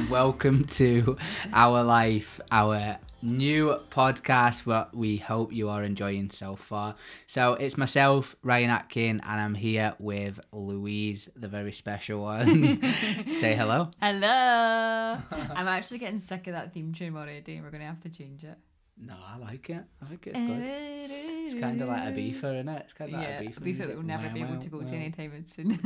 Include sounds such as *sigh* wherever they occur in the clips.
And welcome to Our Life, our new podcast. What we hope you are enjoying so far. So it's myself, Ryan Atkin, and I'm here with Louise, the very special one. *laughs* Say hello. Hello. *laughs* I'm actually getting sick of that theme tune already, and we're gonna have to change it. No, I like it. I think it's good. It's kind of like a beefer, isn't it? It's kind of yeah, like a beefer. beef music. will never be able to go wow, to anytime soon.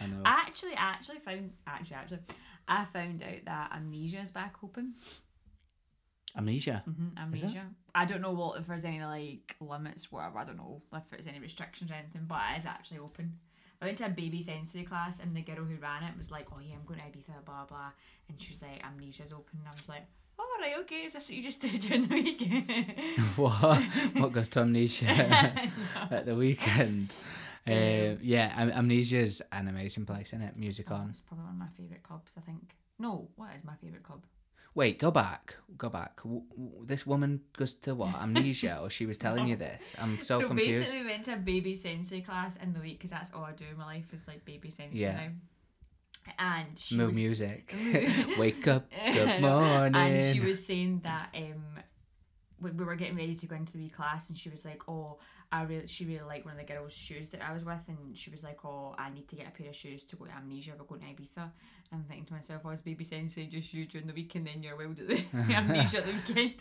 I know. *laughs* I actually, I actually found, actually, actually, I found out that amnesia is back open. Amnesia. hmm amnesia. I don't know what if there's any like limits, whatever. I don't know if there's any restrictions or anything, but it is actually open. I went to a baby sensory class, and the girl who ran it was like, "Oh yeah, I'm going to Ibiza, blah blah," and she was like, "Amnesia's open." And I was like, "Oh right, okay. Is this what you just *laughs* did during the weekend?" *laughs* what? What goes to *laughs* amnesia at the weekend? Uh, yeah, Am- is an amazing place, isn't it? Music Oh, on. it's probably one of my favourite clubs, I think. No, what is my favourite club? Wait, go back. Go back. W- w- this woman goes to what? Amnesia? or she was telling you *laughs* this? I'm so, confused. So basically, we went to a baby sensory class in the week because that's all I do in my life is like baby sensory Yeah. now. And she Mood was, music. *laughs* Wake up. *laughs* Good morning. And she was saying that um, we, we were getting ready to go into the wee class, and she was like, "Oh, I really, she really liked one of the girls' shoes that I was with, and she was like, "Oh, I need to get a pair of shoes to go to Amnesia. We're going to Ibiza." I'm thinking to myself, "Oh, is baby sensory just you during the week, and then you're wild at the Amnesia at the weekend?"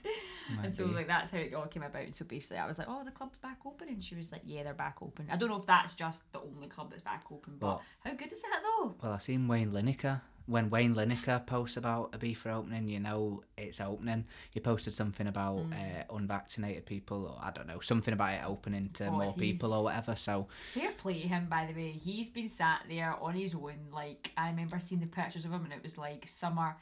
Might *laughs* and so be. like that's how it all came about. And so basically, I was like, "Oh, the club's back open," and she was like, "Yeah, they're back open." I don't know if that's just the only club that's back open, but Well- how good is that though? Well, I seen Wayne Lineker. When Wayne Lineker posts about a beef for opening, you know it's opening. He posted something about Mm. uh, unvaccinated people, or I don't know, something about it opening to Oh, more people or whatever. So Fair play to him, by the way. He's been sat there on his own. Like I remember seeing the pictures of him, and it was like summer.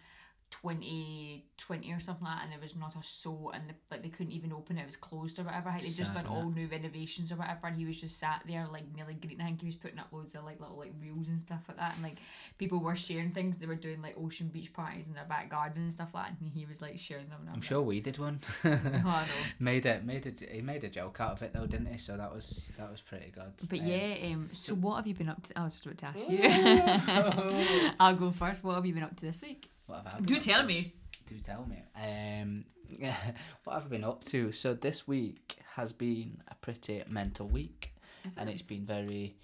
2020 or something like that and there was not a soul and the, like they couldn't even open it it was closed or whatever like, they just done all new renovations or whatever and he was just sat there like nearly green I think he was putting up loads of like little like reels and stuff like that and like people were sharing things they were doing like ocean beach parties in their back garden and stuff like that and he was like sharing them I'm was sure we did one. like, *laughs* oh, I know. *laughs* made it, made it. He made a joke out of it though, didn't he? So that was that was pretty good. But Um, yeah, um, so what have you been up to? I was just about to ask you. *laughs* I'll go first. What have you been up to this week? What have I been Do up tell to? me. Do tell me. Um, *laughs* what have I been up to? So this week has been a pretty mental week, and it's been very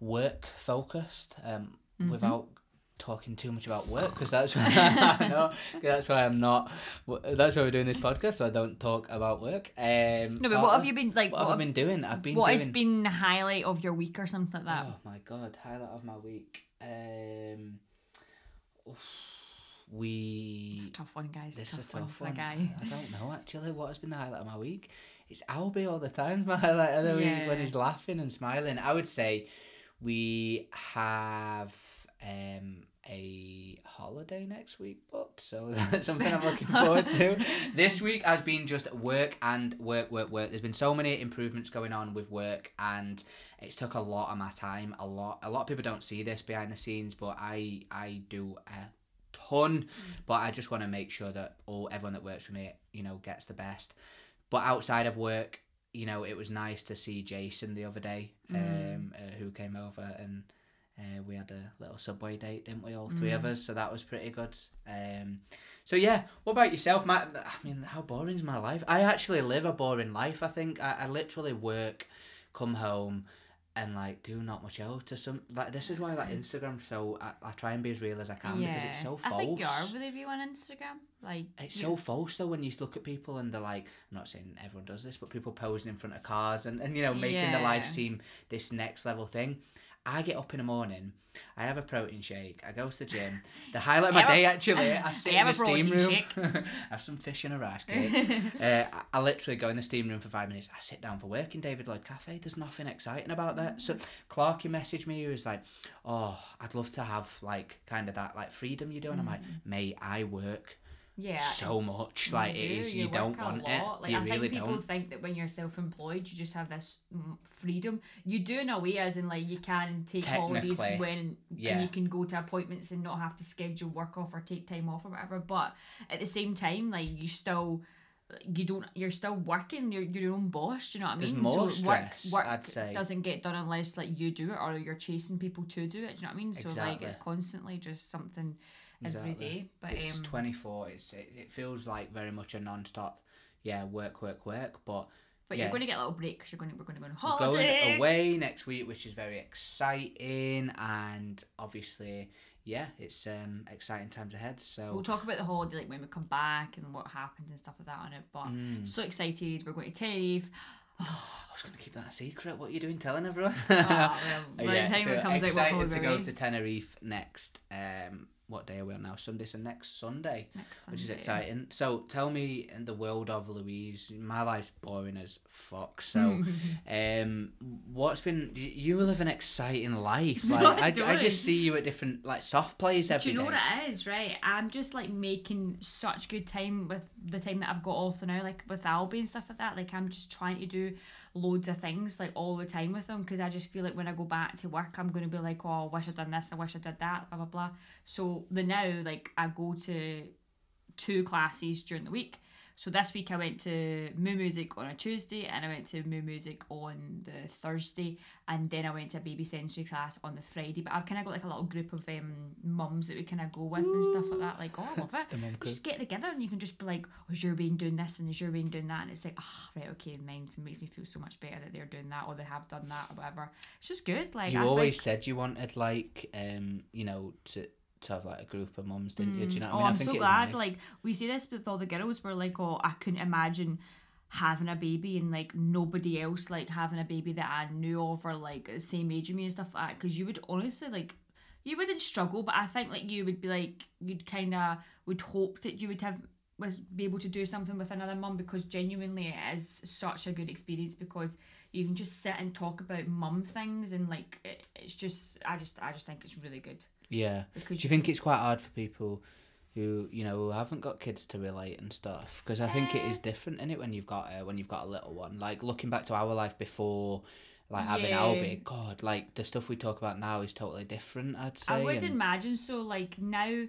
work focused. Um, Mm-hmm. without talking too much about work because that's why *laughs* I know that's why I'm not. That's why we're doing this podcast. So I don't talk about work. Um, No, but what have you been like? What, have I been doing? I've been what doing. has been the highlight of your week or something like that? Oh my god! Highlight of my week. Um, oof, we. It's a tough one, guys. This It's is a tough, one one. guy. I don't know actually what has been the highlight of my week. It's Albie all the time. *laughs* My highlight of the week when he's laughing and smiling. I would say we have um a holiday next week booked, so *laughs* that's something I'm looking forward to. *laughs* This week has been just work and work, work, work. There's been so many improvements going on with work, and it's took a lot of my time. A lot, a lot of people don't see this behind the scenes, but I, I do a ton. But I just want to make sure that all everyone that works for me, you know, gets the best. But outside of work, you know, it was nice to see Jason the other day, um, uh, who came over and uh, we had a little subway date, didn't we? All three of us, so that was pretty good. Um, so yeah, what about yourself, Matt? I mean, how boring is my life? I actually live a boring life. I think I, I literally work, come home, and like do not much else. To some like this is why I like mm. Instagram. So I, I try and be as real as I can because it's so false. I think you are with you on Instagram. Like It's you- so false though when you look at people and they're like, I'm not saying everyone does this, but people posing in front of cars and, and you know, making their life seem this next level thing. I get up in the morning, I have a protein shake, I go to the gym. *laughs* The highlight of my I have a- day actually, I *laughs* sit I in have the steam room, *laughs* have some fish and a rice cake. uh, I, I literally go in the steam room for five minutes. I sit down for work in David Lloyd Cafe. There's nothing exciting about that. So Clarky messaged me. He was like, "Oh, I'd love to have like kind of that like freedom you do." And I'm like, "Mate, I work yeah. so much. you Like do, it is, you, work don't want it. Like, you I really think people don't. think that when you're self-employed, you just have this mm, freedom. You do in a way, as in like you can take holidays when yeah. and you can go to appointments and not have to schedule work off or take time off or whatever. But at the same time, like you still you don't you're still working you're, you're your own boss do you know what I There's mean more work, stress, work I'd say. doesn't get done unless like you do it or you're chasing people to do it do you know what I mean so like it's constantly just something every Exactly. day but it's um 24 it's it, it feels like very much a non-stop yeah work work work but but yeah. you're going to get a little break because you're going to we're going to go on we're holiday going away next week which is very exciting and obviously yeah it's um exciting times ahead so We'll talk about the holiday like when we come back and what happened and stuff like that on it. But Mm. so excited. We're going to Tenerife. *sighs* I was going to keep that a secret what are you doing telling everyone Ah, well, *laughs* Yeah, so it comes out, we'll excited to go to Tenerife next um what day are we on now Sunday so next Sunday next which is exciting. So tell me, in the world of Louise, my life's boring as fuck. So, *laughs* um, what's been? You live an exciting life. Like No, I, I I just see you at different like soft plays Do you know day. what it is, right? I'm just like making such good time with the time that I've got all through now, like with Albie and stuff like that. Like I'm just trying to do loads of things like all the time with them because I just feel like when I go back to work, I'm going to be like, oh, I wish I'd done this, I wish I did that, blah blah blah. So the now, like I go to two classes during the week. So this week I went to Moo Music on a Tuesday and I went to Moo Music on the Thursday and then I went to a baby sensory class on the Friday. But I've kind of got like a little group of um, mums that we kind of go with and stuff like that. Like, oh, I love *laughs* it. The mum crew. Just get together and you can just be like, oh, is your being doing this and is your being doing that? And it's like, ah, right, okay, mine makes me feel so much better that they're doing that or they have done that or whatever. It's just good. Like, You I always think, said you wanted like um, you know, to to have like a group of mums, didn't you? Do you mm. know what oh, I mean? I I'm think so glad. nice. Like we see this with all the girls. We're like, oh, I couldn't imagine having a baby and like nobody else like having a baby that I knew of or like the same age of me and stuff like that. Because you would honestly like, you wouldn't struggle, but I think like you would be like, you'd kind of would hope that you would have was be able to do something with another mum because genuinely it is such a good experience because you can just sit and talk about mum things and like it, it's just I just I just think it's really good yeah. because Do you think it's quite hard for people who you know who haven't got kids to relate and stuff? Because I think it Eh. is different in it when you've got a, when you've got a little one. Like looking back to our life before, like having Yeah. Albie, God, like the stuff we talk about now is totally different. I'd say. I would and- imagine so. Like now,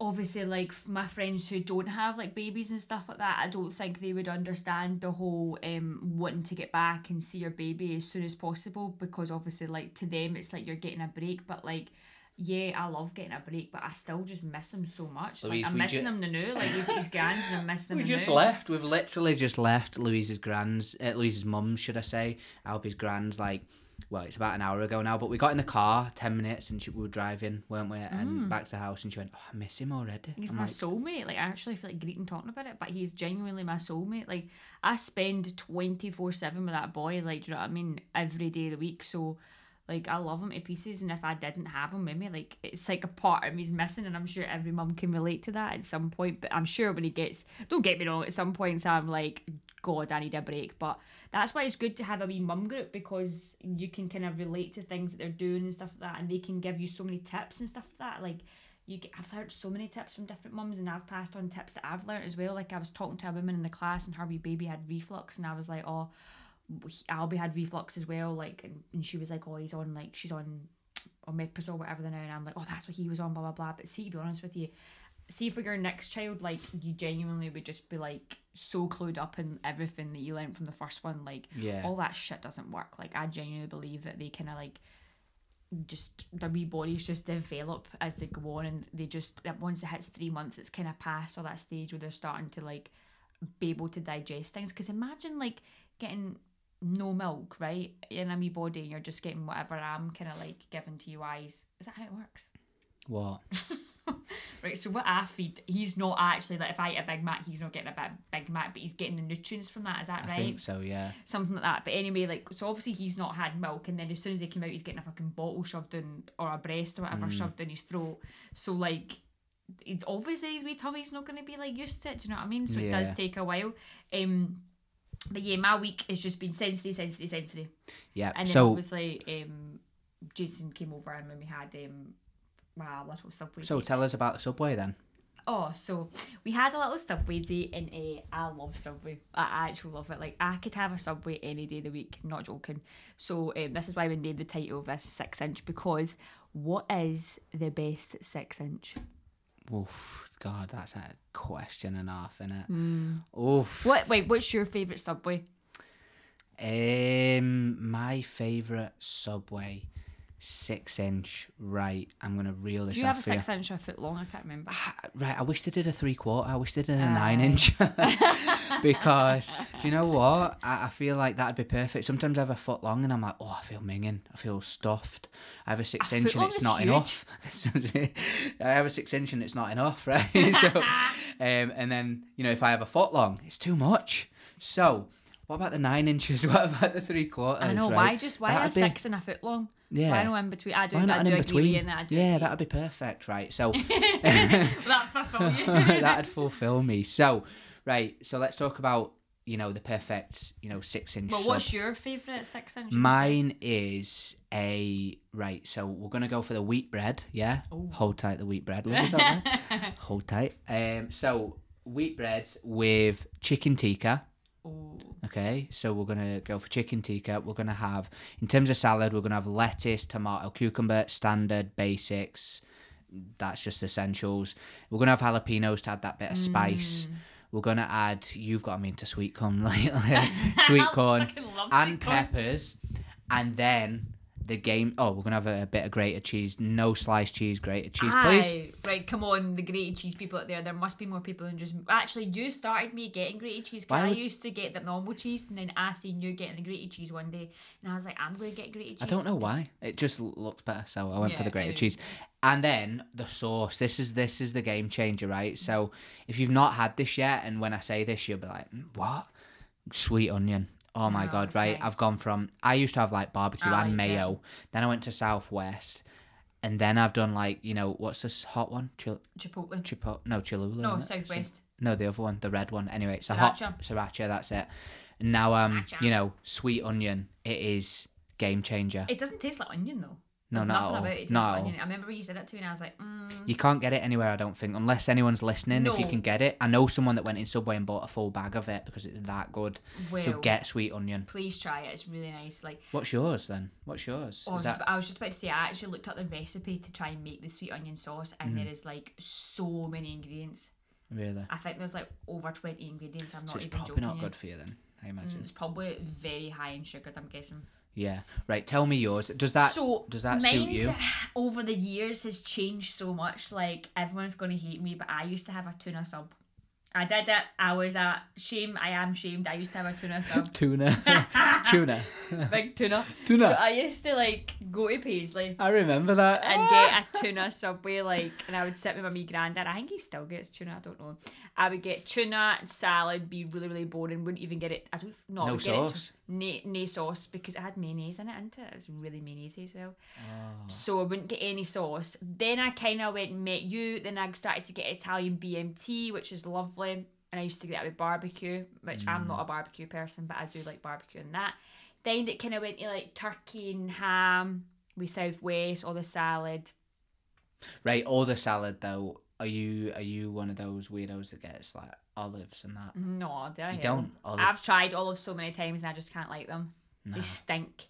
obviously, like my friends who don't have like babies and stuff like that, I don't think they would understand the whole um wanting to get back and see your baby as soon as possible because obviously, like to them, it's like you're getting a break, but like. Yeah, I love getting a break, but I still just miss him so much. Louise, like I'm missing ju- him the new, like he's, he's grands and I'm missing *laughs* him. We just now. left. We've literally just left Louise's grand's, uh, Louise's mum, should I say, Albie's grand's. Like, well, it's about an hour ago now. But we got in the car ten minutes, and she, we were driving, weren't we? And back to the house, and she went, "Oh, I miss him already." Mm. He's I'm my like, soulmate. Like I actually feel like greeting talking about it, but he's genuinely my soulmate. Like I spend twenty four seven with that boy. Like do you know what I mean? Every day of the week. So like I love him to pieces, and if I didn't have with me, like it's like a part of me's missing, and I'm sure every mum can relate to that at some point. But I'm sure when he gets, don't get me wrong, at some points I'm like, God, I need a break. But that's why it's good to have a wee mum group because you can kind of relate to things that they're doing and stuff like that, and they can give you so many tips and stuff like that. Like you get, I've heard so many tips from different mums, and I've passed on tips that I've learned as well. Like I was talking to a woman in the class, and her wee baby had reflux, and I was like, oh, Albie had reflux as well. Like, and, and she was like, oh, he's on like she's on omeprazole, whatever the now, and I'm like, oh, that's what he was on, blah blah blah. But see, to be honest with you, see for your next child, like you genuinely would just be like so clued up in everything that you learned from the first one. Like, Yeah. all that shit doesn't work. Like, I genuinely believe that they kind of like just their wee bodies just develop as they go on, and they just that once it hits three months, it's kind of past all that stage where they're starting to like be able to digest things. Because imagine like getting no milk, right, in a wee body, and you're just getting whatever I'm kind of like given to you eyes. Is that how it works? What? *laughs* Right, so what I feed, he's not actually like if I eat a Big Mac, he's not getting a big Big Mac, but he's getting the nutrients from that. Is that I right? think so. Yeah. Something like that. But anyway, like so obviously he's not had milk, and then as soon as he came out, he's getting a fucking bottle shoved in or a breast or whatever shoved in his throat. So like, obviously his wee tummy's not going to be like used to it. Do you know what I mean? So it does take a while. Um, but yeah, my week has just been sensory, sensory, sensory. Yeah. And then so obviously, um, Jason came over and when we had um, wow, little subway. so dates. tell us about the subway then. Oh, so we had a little Subway date, and uh, I love Subway. I I actually love it. Like I could have a Subway any day of the week. Not joking. So um, this is why we named the title of this six inch because what is the best six inch? Oof, God, that's a question and a half, innit? Oof. What? Wait, what's your favourite subway? Um, my favorite Subway, six inch. Right, I'm gonna reel this Do you have a for you. six inch or a foot long? I can't remember. Ah, Right, I wish they did a three quarter. I wish they did a nine inch. *laughs* *laughs* because do you know what? I, I feel like that'd be perfect. Sometimes I have a foot long and I'm like, oh, I feel minging. I feel stuffed. I have a six A inch and it's not huge. enough. *laughs* I have a six inch and it's not enough, *laughs* right? so, um, and then you know, if I have a foot long, it's too much. So. What about the nine inches? *laughs* What about the three quarters? I know right? why just why That'd be- six and a foot long? Yeah. Why no in between? I do. Why not I do in between? that. I do Yeah, that'd be perfect, right? So that fulfill you. that'd fulfill me. So, right. So let's talk about you know the perfect you know six inch. well, sub. what's your favourite six inch? Mine is a right. So we're gonna go for the wheat bread. Yeah. Ooh. Hold tight the wheat bread. Out. *laughs* Hold tight. Um. So wheat breads with chicken tikka. Ooh. Okay, so we're gonna go for chicken tikka. We're gonna have, in terms of salad, we're gonna have lettuce, tomato, cucumber, standard, basics. That's just essentials. We're gonna have jalapenos to add that bit of spice. Mm. We're gonna add. You've got me into sweet corn *laughs* lately. *laughs* sweet corn and sweet corn. peppers, and then the game. Oh, we're gonna have a, bit of grated cheese. No sliced cheese, grated cheese, please. Right, come on, the grated cheese people out there. There must be more people than just. Actually, you started me getting grated cheese because I would used to get the normal cheese, and then I seen you getting the grated cheese one day, and I was like, I'm going to get grated cheese. I don't know why. It just looked better, so I went for the grated anyway. cheese. And then the sauce. This is this is the game changer, right? So if you've not had this yet, and when I say this, you'll be like, "Mm, "What?" Sweet onion. Oh my Oh, god! Right, nice. I've gone from I used to have like barbecue I and mayo. Then I went to Southwest, and then I've done like you know what's this hot one? Chil- Chipotle. Chipo- no, Cholula. No? Southwest. No, the other one, the red one. Anyway, it's a hot Sriracha. sriracha. That's it. And now, um, Sriracha. you know, sweet onion. It is game changer. It doesn't taste like onion though. No, There's not nothing at all. about it. tastes Not like onion. I remember when you said that to me, and I was like, mm. You can't get it anywhere, I don't think, unless anyone's listening. If you can get it, I know someone that went in Subway and bought a full bag of it because it's that good. well, so get sweet onion. please try it. It's really nice. Like, What's yours then? What's yours? oh, I, was Is just, that I was just about to say, I actually looked up the recipe to try and make the sweet onion sauce, and Mm. there is like so many ingredients. really? I think there's like over 20 ingredients. I'm not So it's even probably joking. not good for you then. I imagine. Mm, It's probably very high in sugar, I'm guessing. Yeah. Right. Tell me yours. Does that so does that suit you? *sighs* over the years has changed so much. Like everyone's gonna hate me, but I used to have a tuna sub. I did it. I was a shame. I am shamed. I used to have a tuna sub. *laughs* Tuna. *laughs* Tuna. Big tuna. Tuna. So I used to like go to Paisley I remember that. and get a *laughs* tuna subway like and I would sit with my wee granddad. I think he still gets tuna, I don't know. I would get tuna and salad, be really, really boring, wouldn't even get it I don't no, I No would get it sauce? to- sauce because it had mayonnaise in it, didn't it? It was really mayonnaise as well. Oh. So I wouldn't get any sauce. Then I kinda went and met you, then I started to get Italian BMT, which is lovely. And I used to get it with barbecue, which I'm Mm. not a barbecue person, but I do like barbecue and that. Then it kind of went to like turkey and ham with Southwest, all the salad. Right. All the salad though. Are you are you one of those weirdos that gets like olives and that? No, do I You don't. Olive. I've tried olives so many times and I just can't like them. No. They stink.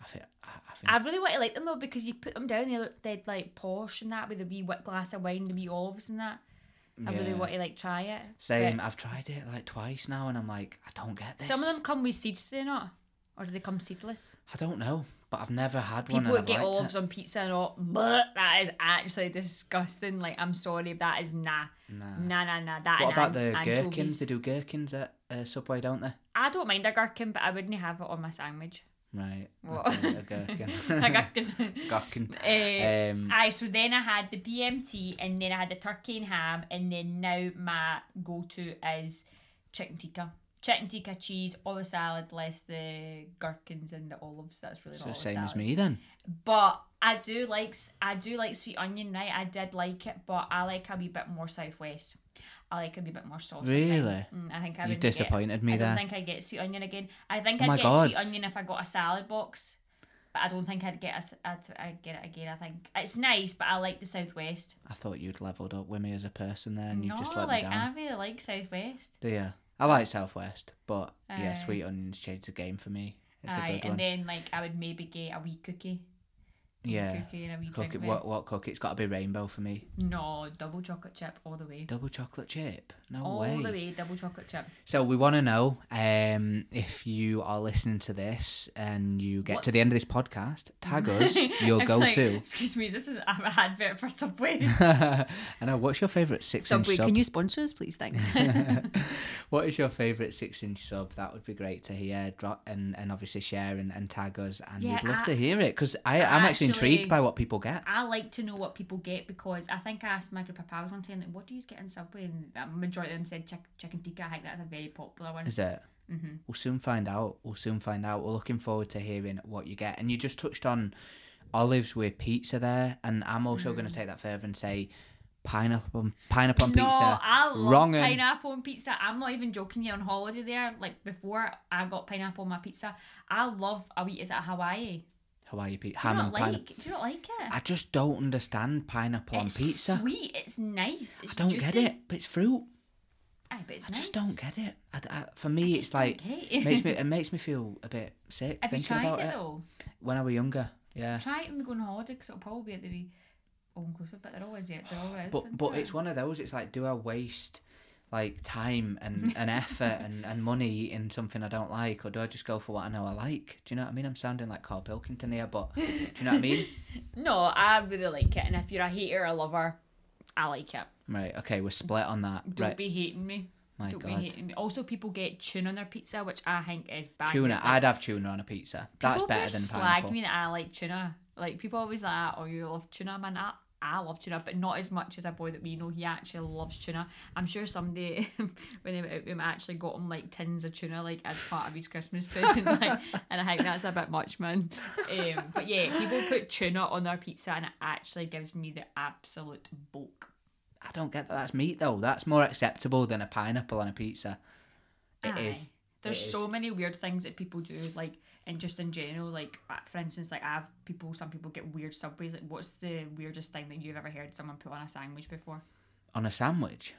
I think. I, I think. I really want to like them though because you put them down, they look dead like posh and that with a wee wet glass of wine, the wee olives and that. I really want to like try it. Same. But I've tried it like twice now, and I'm like, I don't get this. Some of them come with seeds, do they not? Or do they come seedless? I don't know, but I've never had one. People that get olives it. on pizza and all, but that is actually disgusting. Like, I'm sorry, that is nah. Nah. Nah, nah, nah. That What about an- the anchovies. gherkins? They do gherkins at uh, Subway, don't they? I don't mind a gherkin, but I wouldn't have it on my sandwich. Right. What? okay, a gherkin. *laughs* a gherkin. *laughs* gherkin. *laughs* Eh, Um, Aye, so then I had the BMT and then I had the turkey and ham and then now my go to is chicken tikka. Chicken tikka cheese, all the salad, less the gherkins and the olives. That's really so not same as me then. But I do like I do like sweet onion, right? I did like it, but I like a wee bit more southwest. I like a wee bit more sauce. Really? Mm, I think I You've disappointed Get, me I don't think I'd get sweet onion again. I think Oh I'd get God. sweet onion if I got a salad box. But I don't think I'd get a I'd, I'd get it again. I think it's nice, but I like the southwest. I thought you'd leveled up with me as a person there, and you no, just let like me down. I really like southwest. Do you? I like Southwest, but yeah, Aye. sweet onions changed the game for me. It's Aye, a good and then like I would maybe get a wee cookie. Yeah. cookie and a wee Cookie, drink. what what cookie? It's got to be rainbow for me. No, double chocolate chip all the way. Double chocolate chip. No all way. the way, double chocolate chip. So we want to know um, if you are listening to this and you get to the end of this podcast, tag us *laughs* your I'm go like, to. Excuse me, this is an advert for Subway. *laughs* I know. What's your favourite six inch Subway, sub? can you sponsor us, please? Thanks. *laughs* what is your favourite six inch sub? That would be great to hear. Drop and, and obviously share and, and tag us, and Yeah, we'd love I- to hear it because I I'm actually, intrigued by what people get. I like to know what people get because I think I asked my group of pals one time, like, what do you get in Subway? And the majority of them said chick- chicken tikka. I think that's a very popular one. Is it? hmm We'll soon find out. We'll soon find out. We're looking forward to hearing what you get. And you just touched on olives with pizza there, and I'm also going to take that further and say pineapple pineapple Mm. No, pizza. I love Wrong pineapple on pizza. I'm not even joking you on holiday there. Like before I got pineapple on my pizza, I love a wee is it Hawaii? Hawaii pizza. Do you Ham not and like pineapple. do you not like it? I just don't understand pineapple on pizza. it's sweet, it's nice. It's I don't juicy. get it, but it's fruit. Aye, but it's I nice. just don't get it. I, I- for me, it's like it. makes me *laughs* it makes me feel a bit sick Have you thinking tried about it though? When I was younger, yeah. Try it when we go on holiday because it'll probably be at the wee oh, all inclusive, but there always there always. But but it? it's one of those. It's like, do I waste like time and, *laughs* and effort and, and money in something I don't like, or do I just go for what I know I like? Do you know what I mean? I'm sounding like Carl Pilkington here, but do you know what I mean? *laughs* No, I really like it, and if you're a hater a lover, I like it. Right. Okay, we're split on that. Don't right. be hating me. My Don't God. be hating me. Also, people get tuna on their pizza, which I think is bad. Tuna. I'd have tuna on a pizza. That's people better than slag pineapple. me that I like tuna. Like people always like, oh, you love tuna, man. I, I love tuna, but not as much as a boy that we know. He actually loves tuna. I'm sure someday *laughs* when he, actually got him like tins of tuna, like as part of his Christmas present, *laughs* like, and I think that's a bit much, man. Um, but yeah, people put tuna on their pizza, and it actually gives me the absolute bulk. I don't get that. That's meat though. That's more acceptable than a pineapple on a pizza. It Aye. is. There's It so is. many weird things that people do, like, and just in general, like, uh, for instance, like, I have people, some people get weird subways. Like, what's the weirdest thing that you've ever heard someone put on a sandwich before? On a sandwich.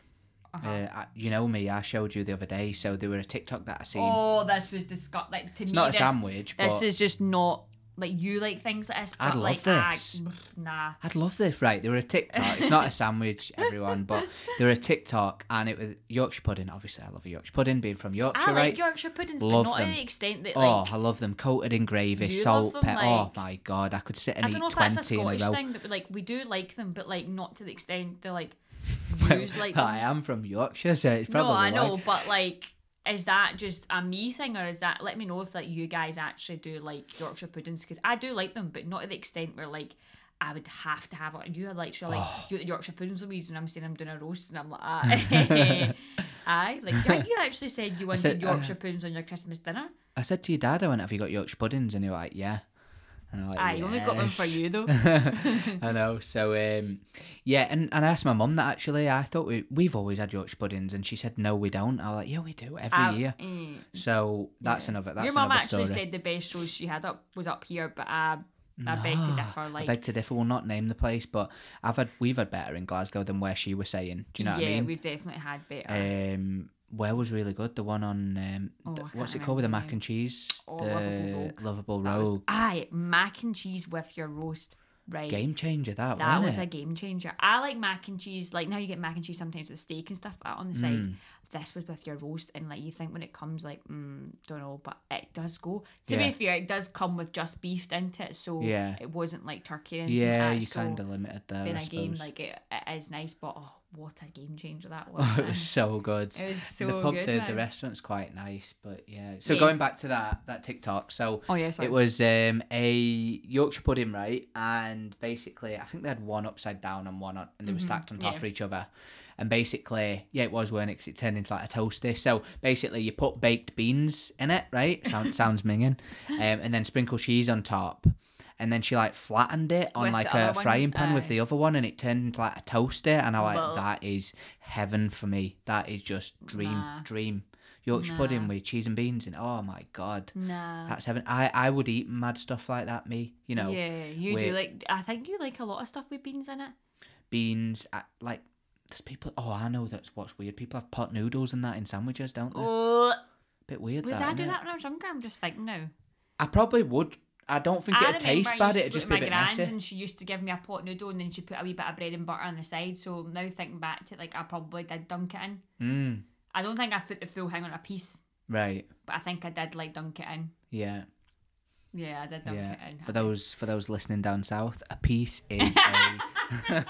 Uh-huh. Uh, I, you know me. I showed you the other day. So there were a TikTok that I seen. Oh, this was disgusting. Like, to it's me, not a this, sandwich, but this is just not, like, you like things like this, but, I'd love like, this. I, nah. I'd love this. Right, they were a TikTok. It's not a *laughs* sandwich, everyone, but they were a TikTok, and it was Yorkshire pudding. Obviously, I love a Yorkshire pudding, being from Yorkshire, I like right? Yorkshire puddings, Love but not them. to the extent that, oh, Like, oh, I love them coated in gravy, salt, love them, pepper. oh my god, I could sit and I don't know if that's a twenty in a Scottish thing, but, like, we do like them, but, like, not to the extent they're like, *laughs* Well, like. I am from Yorkshire, so it's probably no, I why. know, but like, is that just a me thing, or is that? Let me know if like you guys actually do like Yorkshire puddings because I do like them, but not to the extent where like I would have to have it. You had like sure like Oh. you Yorkshire puddings Louise, and I'm saying I'm doing a roast, and I'm like, ah. *laughs* aye, like you actually said you wanted said, uh, Yorkshire puddings on your Christmas dinner. I said to your dad, I went, "Have you got Yorkshire puddings?" And he was like, "Yeah." And I'm like, Aye, you only got them for you though. *laughs* *laughs* I know. So um, yeah, and, and I asked my mum that actually. I thought we we've always had Yorkshire puddings, and she said no, we don't. I was like, yeah, we do every I- year. mm, So that's yeah. another. That's Your mum actually story. said the best shows she had up was up here, but I I beg to differ. Like I beg to differ. We'll not name the place, but I've had we've had better in Glasgow than where she was saying. Do you know yeah, what I mean? Yeah, we've definitely had better. Um, where was really good? The one on um, Oh, th- what's it called with the mac and cheese? Oh, the Lovable Rogue. Aye, mac and cheese with your roast. Right. Game changer. That, that was it? a game changer. I like mac and cheese. Like now you get mac and cheese sometimes with steak and stuff on the side. Mm. This was with your roast, and like you think when it comes, like mm, don't know, but it does go. To Yeah. be fair, it does come with just beef into it, so Yeah. it wasn't like turkey. Anything Yeah, you so kind of limited there. Then again, like it, it is nice, but oh, what a game changer that *laughs* was! Oh, it was so good. It was so the pub, good. the, the restaurant's quite nice, but yeah. So Yeah. going back to that that TikTok, so Oh yeah, sorry. it was um, a Yorkshire pudding, right? And basically, I think they had one upside down and one on, and they were stacked on top Mm-hmm. yeah. of each other. And basically, yeah, it was weren't it? it turned into like a toasty. So basically, you put baked beans in it, right? Sound, *laughs* sounds minging, *laughs* um, and then sprinkle cheese on top. And then she like flattened it on With like a frying pan with the other one, and it turned into like a toaster. And I like that is heaven for me. That is just dream, Nah. dream. Yorkshire pudding with cheese and beans, and oh my god, nah. that's heaven. I I would eat mad stuff like that. Me, you know, yeah, you with- do like. I think you like a lot of stuff with beans in it. beans. I, like there's people. Oh, I know that's what's weird. People have pot noodles and that in sandwiches, don't they? Oh, Bit weird. would that, I do innit? that when I was younger? I'm just thinking now. I probably would. I don't think I it'd taste bad. It'd just be a bit messy. and she used to give me a pot noodle and then she put a wee bit of bread and butter on the side. So now thinking back to it, like I probably did dunk it in. Mm, I don't think I put the full thing on a piece, right. but I think I did like dunk it in. Yeah. Yeah, I did dunk Yeah. in. For those for those listening down south, a piece is a *laughs*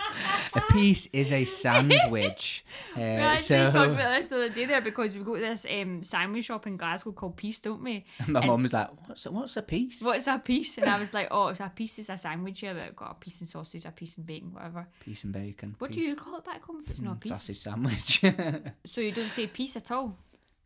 a piece is a sandwich. *laughs* Uh, We actually so talked about this the other day there because we go to this um, sandwich shop in Glasgow called Piece, don't we? *laughs* my mum was like, "What's a, what's a piece?" What's a piece? And I was like, oh, it's a piece. It's a sandwich here that got a piece and sausage, a piece and bacon, whatever. Piece and bacon. What do you call it back home if it's not a piece? Sausage sandwich. So you don't say piece at all.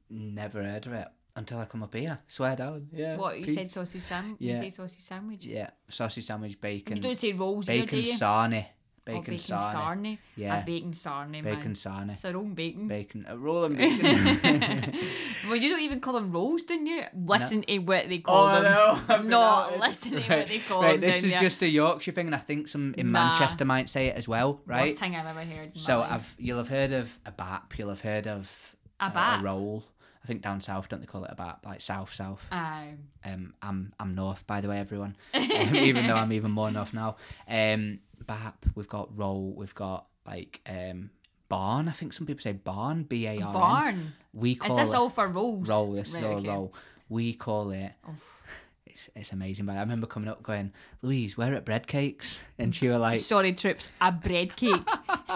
Never heard of it until I come up here. Swear down. Yeah. What you said sausage sandwich? Yeah. You say sausage sandwich. Yeah, sausage sandwich, bacon, You don't say rolls either, do bacon you? sarnie, bacon, bacon sarnie. sarnie. Yeah. A bacon sarnie, Bacon man. sarnie. It's a roll bacon. Bacon, a roll of *laughs* bacon. *laughs* well, you don't even call them rolls, don't you? Listen to what they call oh them. *laughs* no! I've Not forgotten. listen to what they call Right, them. this is there. just a Yorkshire thing, and I think some in Nah. Manchester might say it as well, right? Worst thing I've ever heard. So. I've you'll have heard of a bap, you'll have heard of A uh, bap? a roll. I think down south don't they call it a bap, like south south. Um, Um, I'm I'm north by the way, everyone. *laughs* Um, even though I'm even more north now. Um, bap. We've got roll. We've got like um barn. I think some people say barn. B A R N. barn. We call Is this it all for rolls? roll. This is all okay. roll. We call it. Oof. It's it's amazing. But I remember coming up going, Louise, we're at bread cakes? And she was like, Sorry, Trips, a bread cake.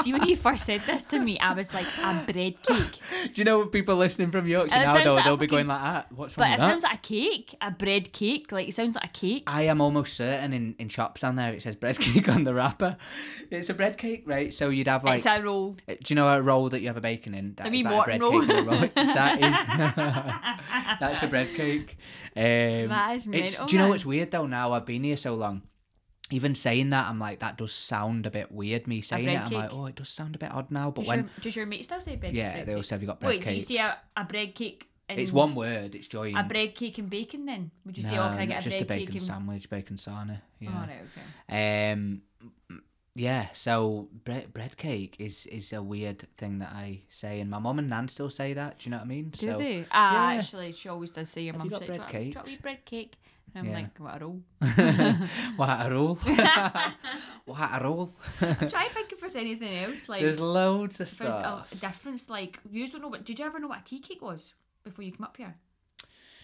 See, when you first said this to me, I was like, a bread cake. Do you know people listening from Yorkshire now? Though like they'll be fucking- going like that. What's But wrong it with that? But it sounds like a cake, a bread cake. Like, it sounds like a cake. I am almost certain in, in shops down there it says bread *laughs* cake on the wrapper. It's a bread cake, right? So you'd have like it's a roll. Uh, Do you know a roll that you have a bacon in? That, that a bread roll. cake and a roll? that is *laughs* *laughs* that's a bread cake. Um, That is it's, mental, do you know man. what's weird though? Now I've been here so long. Even saying that, I'm like, that does sound a bit weird. Me saying it, I'm like, oh, it does sound a bit odd now. But Does, when, your, does your mate still say bread yeah, bread they all say, have you got bread Wait, do you cakes? say a, a bread cake? And It's one word. It's joined. A bread cake and bacon then? Would you say, no, oh, can I get a just bread a bacon cake and. sandwich, bacon sarnie. Yeah. Oh, right, okay. Um, yeah. So bread bread cake is is a weird thing that I say, and my mum and nan still say that. Do you know what I mean? Do so, they? Ah, yeah. actually, she always does say your mum's got like, bread "Do you want- do you want a wee cakes?" bread cake. And I'm Yeah. like, what a roll. *laughs* what a roll! *laughs* what a roll! *laughs* I'm trying to think if there's anything else. Like, There's loads of stuff. there's a difference. Like, you don't know what. Did you ever know what a tea cake was before you came up here?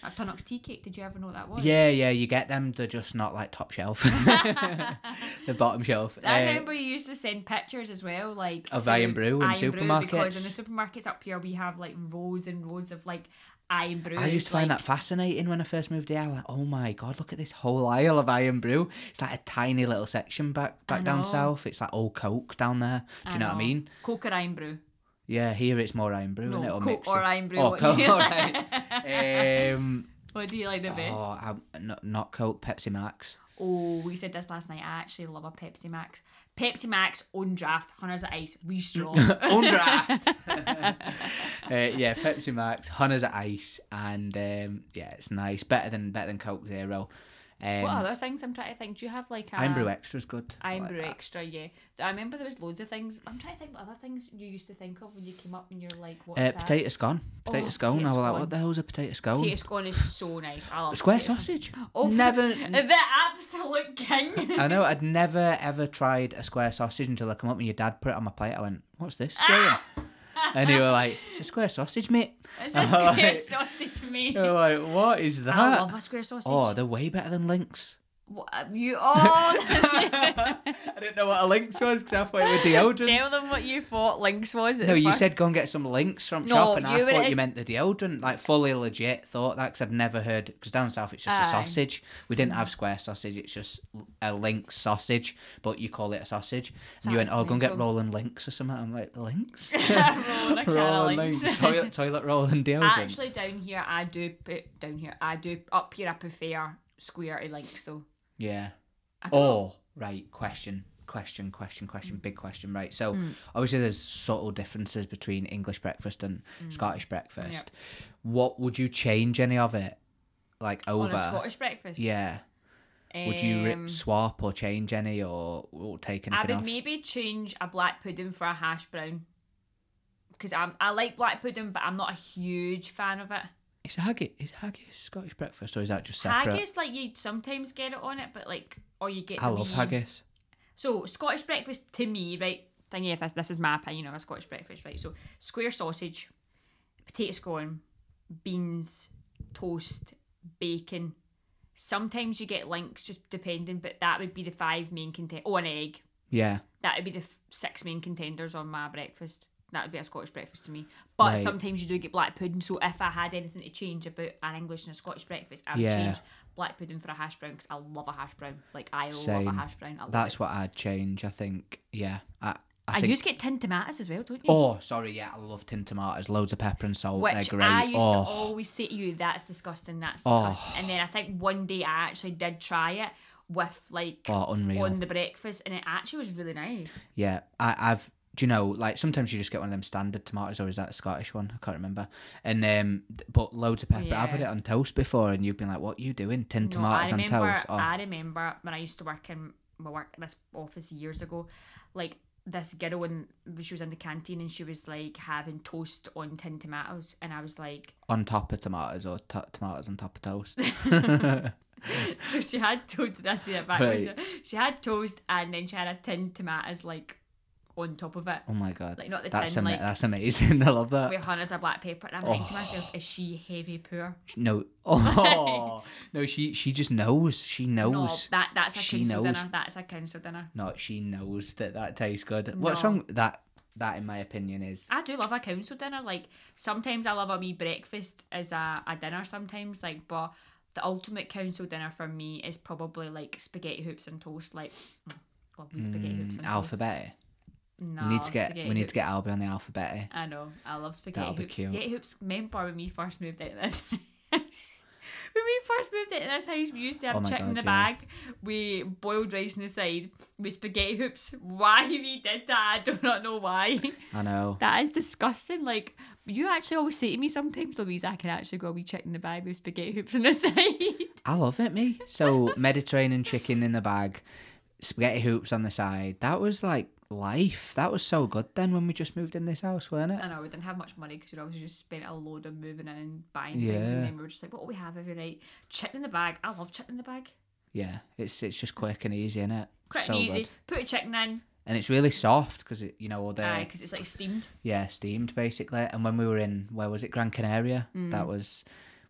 A Tunnock's tea cake. Did you ever know what that was? Yeah, yeah, you get them. They're just not like top shelf. *laughs* the bottom shelf. I Uh, remember you used to send pictures as well, like Of Irn-Bru in Iron because in the supermarkets up here we have like rows and rows of like Irn-Bru. I used to find like, that fascinating when I first moved here. I was like, oh my god, look at this whole aisle of Irn-Bru. It's like a tiny little section back back down south. It's like all Coke down there. Do you know, what I mean? Coke or Irn-Bru? Yeah, here it's more Irn-Bru, No? Or Coke mixed or Irn-Bru. Oh, what, Coke, do you *laughs* um, what do you like the best? oh, I'm, not, not Coke, Pepsi Max. Oh, we said this last night. I actually love a Pepsi Max. Pepsi Max on draft, hunters at ice, wee strong. *laughs* On *laughs* draft. uh, yeah, Pepsi Max, Hunters at Ice, and um, yeah, it's nice. Better than better than Coke Zero. Um, what other things? I'm trying to think. Do you have like a Brew Extra's good. I Iron like. Extra? Yeah. I remember there was loads of things. I'm trying to think what other things you used to think of when you came up and you're like, what's Uh, that? potato scone. Potato Oh, scone. potato I was like, what the hell's a potato scone? Potato scone is so nice. I love Square scone. sausage. Oh, Never. *laughs* the absolute king. *laughs* I know. *laughs* I'd never ever tried a square sausage until I come up and your dad put it on my plate. I went, "What's this?" Square? And he were like, "It's a square sausage, mate." It's a square like- sausage, mate. They were like, "What is that?" I love a square sausage. oh, they're way better than links. What, you *laughs* oh, I didn't know what a lynx was because I thought it was *laughs* deodorant. tell them what you thought Lynx was. No, you first. said go and get some links from No, shop, and I thought you meant the deodorant. Like fully legit thought that because I'd never heard. Because down south it's just a sausage. We didn't have mm. square sausage. It's just a lynx sausage, but you call it a sausage. And you went, oh, go and get rolling links or something. I'm like, links. *laughs* rolling a can of rolling Lynx. links. Toilet toilet rolling deodorant. Actually, down here, I do put down here. I do up here. I prefer square to Lynx though. Yeah. I don't know. Oh, right. Question. Question, question, question, big question, right? So Mm. obviously there's subtle differences between English breakfast and Mm. Scottish breakfast. What would you change any of it? Like on over? a Scottish breakfast. Yeah. Would you ri- Um, swap or change any or, or take I anything would off? maybe change a black pudding for a hash brown. Because I'm I like black pudding, but I'm not a huge fan of it. Is haggis is haggis Scottish breakfast or is that just separate? Haggis, like you sometimes get it on it, but like, or you get. I love wee- haggis. So Scottish breakfast to me, right? Thingy, if this, this is my opinion of a Scottish breakfast, right? So square sausage, potato scone, beans, toast, bacon. Sometimes you get links, just depending, but that would be the five main contenders. Oh, an egg. Yeah. That would be the f- six main contenders on my breakfast. That would be a Scottish breakfast to me. But Right. sometimes you do get black pudding. So if I had anything to change about an English and a Scottish breakfast, I would Yeah. change black pudding for a hash brown because I love a hash brown. Like I love a hash brown. That's it. what I'd change. I think. Yeah. I. I, I think. used to get tinned tomatoes as well, don't you? Oh, sorry. Yeah, I love tin tomatoes. Loads of pepper and salt. Which They're great. I used oh, to always say to you, that's disgusting, that's Oh. disgusting. And then I think one day I actually did try it with like oh, on the breakfast and it actually was really nice. Yeah, I, I've. Do you know, like sometimes you just get one of them standard tomatoes, or is that a Scottish one? I can't remember. And um, but loads of pepper. I've had it on toast before, and you've been like, "What are you doing? Tin No, tomatoes on toast?" Oh, I remember when I used to work in my work this office years ago, like this girl when she was in the canteen and she was like having toast on tin tomatoes and I was like on top of tomatoes, or t- tomatoes on top of toast. *laughs* so she had toast did I say that back Right. she had toast and then she had a tin tomatoes like on top of it oh my god, like not the that's tin ama- like that's amazing. *laughs* I love that. with hundreds of black paper, and I'm thinking to Oh. myself is she heavy poor No, *laughs* oh no, she she just knows. She no knows. that that's a She council knows. dinner that's a council dinner No, she knows that that tastes good. What's wrong? with That that, in my opinion, is I do love a council dinner. Like sometimes I love a wee breakfast as a, a dinner sometimes, like but the ultimate council dinner for me is probably like spaghetti hoops and toast. Like mm, love me spaghetti hoops mm, and alphabet. toast. No, we need to get we need to get hoops. Albie on the alphabet. Eh? I know. I love spaghetti That'll be hoops. cute. Spaghetti hoops remember when we first moved out this *laughs* When we first moved into this house, we used to have Oh chicken in the yeah. bag We boiled rice on the side with spaghetti hoops. Why we did that, I do not know why. *laughs* I know. That is disgusting. Like you actually always say to me sometimes, Louise, I can actually go a wee chicken in the bag with spaghetti hoops on the *laughs* side. I love it, me. So Mediterranean chicken in the bag, spaghetti hoops on the side. That was like life. That was so good then when we just moved in this house, weren't it? I know we didn't have much money because we'd obviously just spent a load of moving in and buying things, and then we were just like, what do we have every night? Chicken in the bag. I love chicken in the bag. Yeah, it's it's just quick and easy, isn't it? Quick so and easy. good. Put a chicken in. And it's really soft because it, you know, all the Aye, because it's like steamed. yeah steamed basically. And when we were in where was it, Gran Canaria? Mm. That was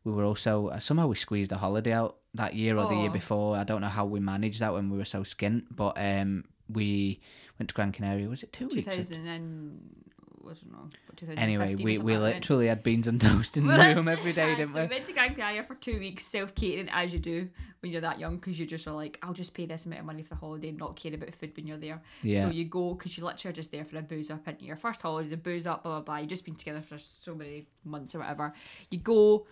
we were also uh, somehow we squeezed a holiday out that year or the year Oh. before. I don't know how we managed that when we were so skint, but um we went to Gran Canaria. Was it two weeks? or 2000 and I don't know. what, 2015 Anyway, we, we like that, went. literally had beans and toast in *laughs* the room every day, didn't so we? we went to Gran Canaria for two weeks, self catering as you do when you're that young, because you just are like, I'll just pay this amount of money for the holiday and not care about food when you're there. Yeah. So you go because you literally are just there for a booze up into your first holiday, the booze up, blah blah blah. You've just been together for so many months or whatever. You go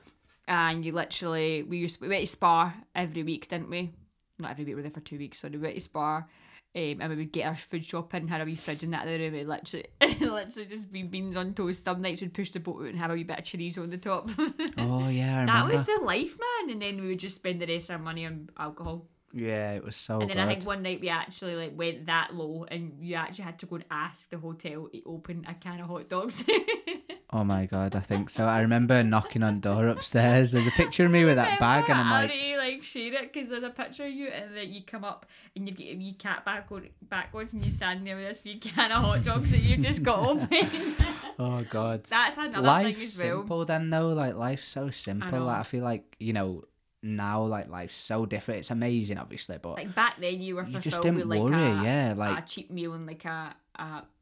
and you literally we used we went to Spar every week, didn't we? Not every week. We were there for two weeks. So we went to Spar. Um, and we would get our food shopping, had a wee fridge in that other room, and literally, *laughs* literally just be beans on toast. Some nights we'd push the boat out and have a wee bit of chorizo on the top. *laughs* Oh yeah, I that was the life, man. And then we would just spend the rest of our money on alcohol. Yeah, it was so And then good. I think one night we actually like went that low, and you actually had to go and ask the hotel to open a can of hot dogs. *laughs* Oh my god, I think so. I remember knocking on door upstairs. There's a picture of me with that bag, and I'm like, already like share it because there's a picture of you, and then you come up and you get a wee cat back backwards, and you stand there with this wee can of hot dogs that you've just got open. *laughs* *laughs* oh god. That's another Life's thing as well. simple then though. Like life's so simple. know. Like I feel like you know now like life's so different. It's amazing, obviously, but Like back then, you were you fulfilled just didn't with like worry. a, yeah, a cheap meal and like a,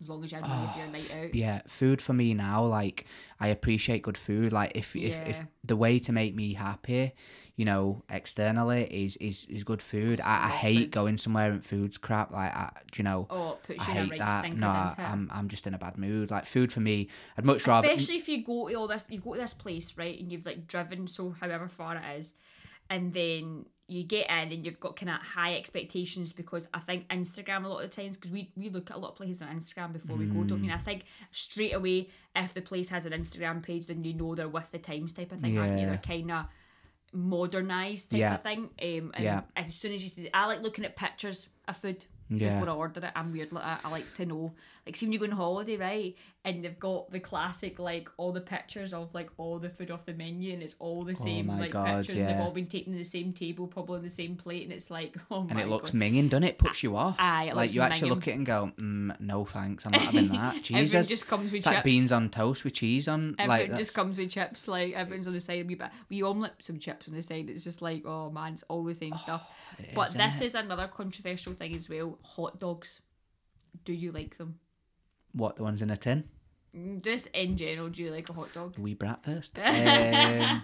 long as you had money for your ah, night out. yeah, food for me now. Like I appreciate good food. Like if if if the way to make me happy, you know, externally is is is good food. I, I hate food. going somewhere and food's crap. Like I, do you know. Oh, it puts I you in a hate right that. No, I. I'm I'm just in a bad mood. Like food for me, I'd much rather. Especially if you go to all this, you go to this place, right, and you've like driven so however far it is, and then you get in and you've got kind of high expectations because I think Instagram a lot of the times because we we look at a lot of places on Instagram before we go. Don't mean I think straight away if the place has an Instagram page, then you know they're with the times type of thing, aren't you? Yeah. They're kind of modernized type Yeah. of thing. Um, and Yeah. as soon as you see, I like looking at pictures of food. Yeah. before I order it. I'm weird like that. I like to know. Like, see when you go on holiday, right, and they've got the classic like all the pictures of like all the food off the menu, and it's all the same Oh like God, pictures, and they've all been taken in the same table, probably on the same plate, and it's like, *laughs* oh my and it looks God. minging, doesn't it? Puts you off. aye, it like you actually look at it and go, mm, no thanks, I'm not having *laughs* that. Everyone Jesus, just comes with it's chips. like beans on toast with cheese on. Everyone like just comes with chips, like everyone's on the side. We but we omelette some chips on the side. It's just like, oh man, it's all the same stuff. it But this innit? is another controversial thing as well. Hot dogs. Do you like them? what the ones in a tin. Just in general, do you like a hot dog? Wee brat first. *laughs* um,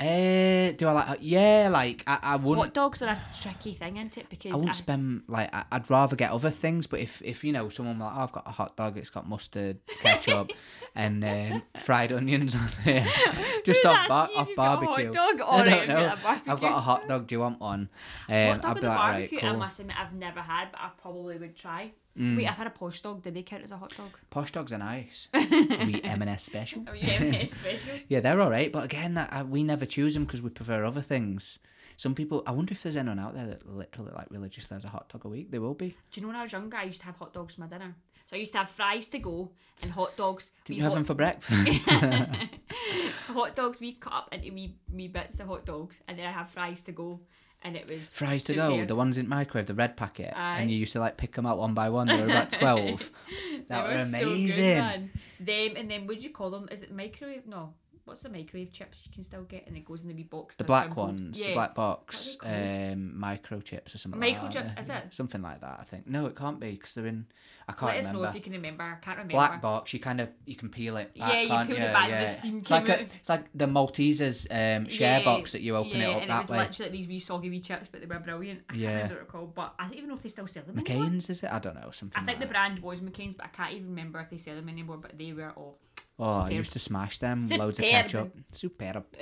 eh, do I like? Yeah, like I, I wouldn't. Hot dogs are a tricky thing, isn't it? Because I wouldn't I- spend like I- I'd rather get other things, but if if you know someone like oh, I've got a hot dog, it's got mustard, ketchup, *laughs* and um, fried onions on it, *laughs* just Who's off bar- off you've got a barbecue. hot dog? I don't I've know. got a barbecue. I've got a hot dog. Do you want one? Um, hot dog I'd be like, barbecue, I cool. Mm. must admit, I've never had, but I probably would try. Wait, mm. I've had a posh dog. Did they count as a hot dog? Posh dogs are nice. *laughs* we M&S special. Oh, yeah, it's special. Yeah, they're all right, but again, I, I- uh, we never choose them because we prefer other things. Some people, I wonder if there's anyone out there that literally like religiously has a hot dog a week. There will be. Do you know when I was younger, I used to have hot dogs for my dinner. So I used to have fries to go and hot dogs. Did you have hot, them for breakfast? *laughs* hot dogs we cut up into wee, wee bits of hot dogs, and then I have fries to go, and it was Fries to go, the ones in microwave, the red packet, Aye. and you used to like pick them out one by one. They were about *laughs* twelve. *laughs* That They were so good, amazing. Them and then would you call them? Is it microwave? No. What's the microwave chips you can still get and it goes in the wee box? the black ones, Yeah. the black box, um, microchips or something. like that, Microchips, yeah. is it? Something like that, I think. No, it can't be because they're in. I can't Let us know if you can remember. I can't remember. Black box, you kind of you can peel it. Back, Yeah, you can't peel it back and the Yeah. steam It's like came a, out. it's like the Maltesers um, share Yeah, box that you open yeah, it up and that it was way. literally these wee soggy wee chips, but they were brilliant. I Yeah. can't remember what they're called, but I don't even know if they still sell them anymore. McCain's is it? I don't know something. I think like the brand was McCain's, but I can't even remember if they sell them anymore. But they were all. Oh, Oh, I superb. used to smash them. Loads of ketchup. Superb. *laughs*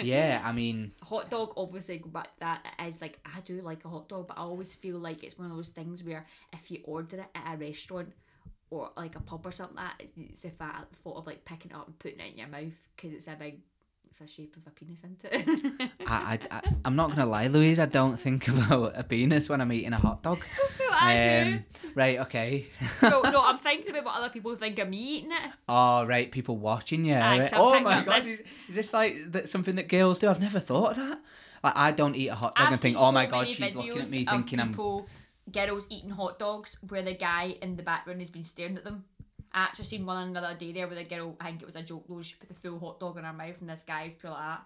yeah, I mean, hot dog obviously go back to that it is like I do like a hot dog but I always feel like it's one of those things where if you order it at a restaurant or like a pub or something like that it's the thought of like picking it up and putting it in your mouth because it's a big it's a shape of a penis isn't it *laughs* I, I, I, I'm not gonna lie, Louise. I don't think *laughs* about a penis when I'm eating a hot dog. *laughs* Um, right, okay. no, no I'm thinking about what other people think of me eating it Oh, right, people watching you. Aye, right. Oh my god, is, is this like that something that girls do? I've never thought of that. Like, I don't eat a hot dog I've and think, oh my god, she's looking at me thinking I'm. people, girls eating hot dogs where the guy in the background has been staring at them. I actually seen one another day there where the girl, I think it was a joke though, she put the full hot dog in her mouth and this guy's put like that.